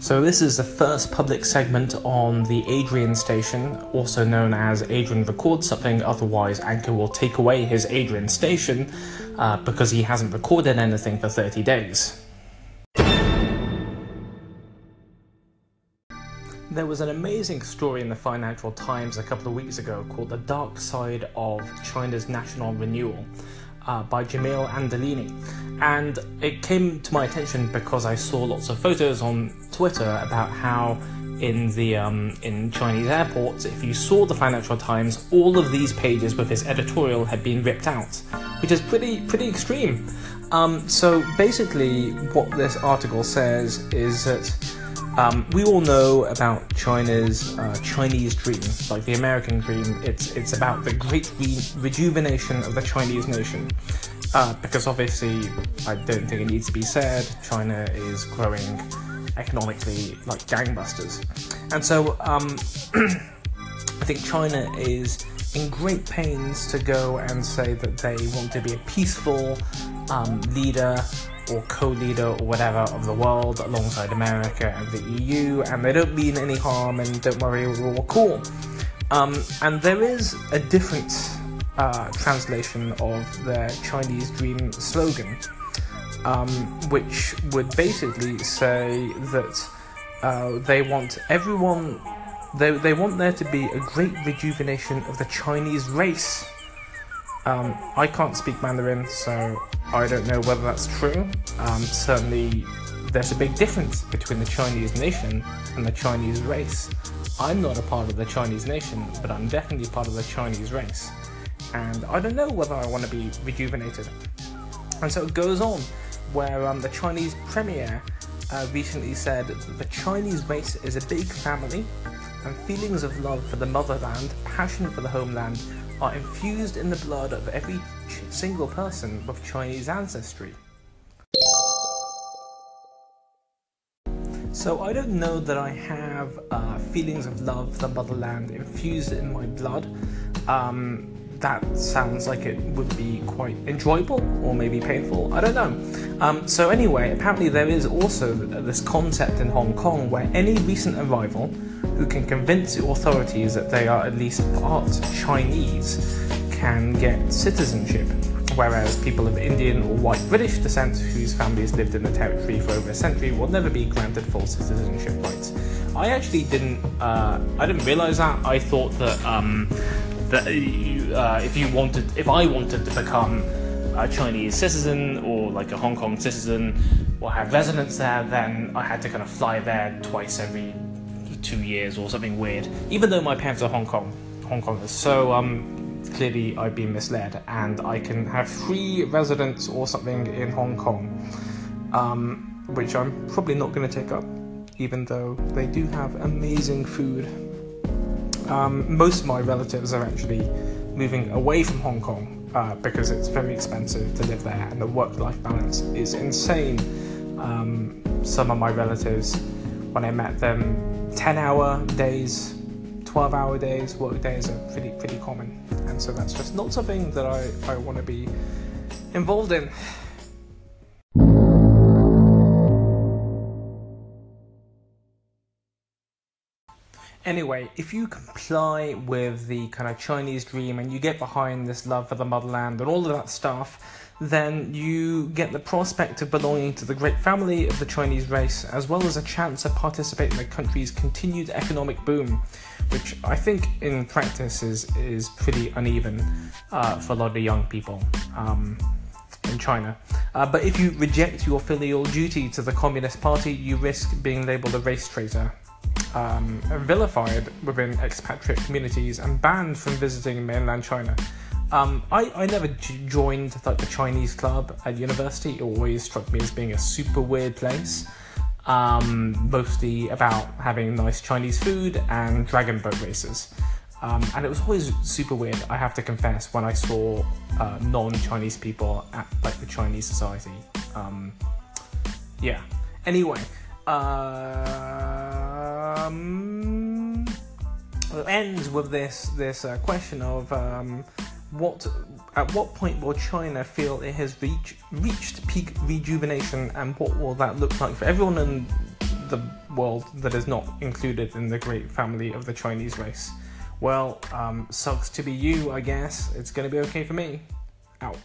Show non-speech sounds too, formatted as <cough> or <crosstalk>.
So, this is the first public segment on the Adrian station, also known as Adrian Records Something, otherwise, Anchor will take away his Adrian station uh, because he hasn't recorded anything for 30 days. There was an amazing story in the Financial Times a couple of weeks ago called The Dark Side of China's National Renewal uh, by Jamil Anderlini. And it came to my attention because I saw lots of photos on Twitter about how in the um, in Chinese airports, if you saw the Financial Times, all of these pages with his editorial had been ripped out, which is pretty pretty extreme. Um, so basically, what this article says is that um, we all know about China's uh, Chinese dream, like the American dream. It's it's about the great re- rejuvenation of the Chinese nation. Uh, because obviously, I don't think it needs to be said, China is growing economically like gangbusters, and so um, <clears throat> I think China is in great pains to go and say that they want to be a peaceful um, leader or co-leader or whatever of the world alongside America and the EU, and they don't mean any harm, and don't worry, we're all cool. Um, and there is a different uh, translation of their Chinese Dream slogan, um, which would basically say that uh, they want everyone, they, they want there to be a great rejuvenation of the Chinese race. Um, I can't speak Mandarin, so I don't know whether that's true. Um, certainly, there's a big difference between the Chinese nation and the Chinese race. I'm not a part of the Chinese nation, but I'm definitely part of the Chinese race. And I don't know whether I want to be rejuvenated. And so it goes on, where um, the Chinese premier uh, recently said the Chinese race is a big family, and feelings of love for the motherland, passion for the homeland, are infused in the blood of every single person with Chinese ancestry. So I don't know that I have uh, feelings of love for the motherland infused in my blood. Um, that sounds like it would be quite enjoyable or maybe painful. I don't know. Um, so anyway, apparently there is also this concept in Hong Kong where any recent arrival who can convince the authorities that they are at least part Chinese can get citizenship, whereas people of Indian or white British descent whose families lived in the territory for over a century will never be granted full citizenship rights. I actually didn't. Uh, I didn't realize that. I thought that um, that uh, if you wanted, if I wanted to become a Chinese citizen or like a Hong Kong citizen or have residence there, then I had to kind of fly there twice every two years or something weird. Even though my parents are Hong Kong Hong Kongers, so um, clearly I've been misled, and I can have free residence or something in Hong Kong, um, which I'm probably not going to take up, even though they do have amazing food. Um, most of my relatives are actually moving away from Hong Kong uh, because it's very expensive to live there, and the work-life balance is insane. Um, some of my relatives, when I met them, 10-hour days 12 hour days, work days are pretty pretty common. And so that's just not something that I, I want to be involved in. Anyway, if you comply with the kind of Chinese dream and you get behind this love for the motherland and all of that stuff, then you get the prospect of belonging to the great family of the Chinese race, as well as a chance to participate in the country's continued economic boom, which I think in practice is, is pretty uneven uh, for a lot of young people. Um, in China. Uh, but if you reject your filial duty to the Communist Party, you risk being labelled a race traitor um, vilified within expatriate communities and banned from visiting mainland China. Um, I, I never joined like the Chinese club at university. It always struck me as being a super weird place. Um, mostly about having nice Chinese food and dragon boat races. Um, and it was always super weird, I have to confess, when I saw uh, non-Chinese people at like the Chinese society. Um, yeah. Anyway, um, ends with this this uh, question of um, what at what point will China feel it has reach, reached peak rejuvenation, and what will that look like for everyone in the world that is not included in the great family of the Chinese race? Well, um, sucks to be you, I guess. It's gonna be okay for me. Out.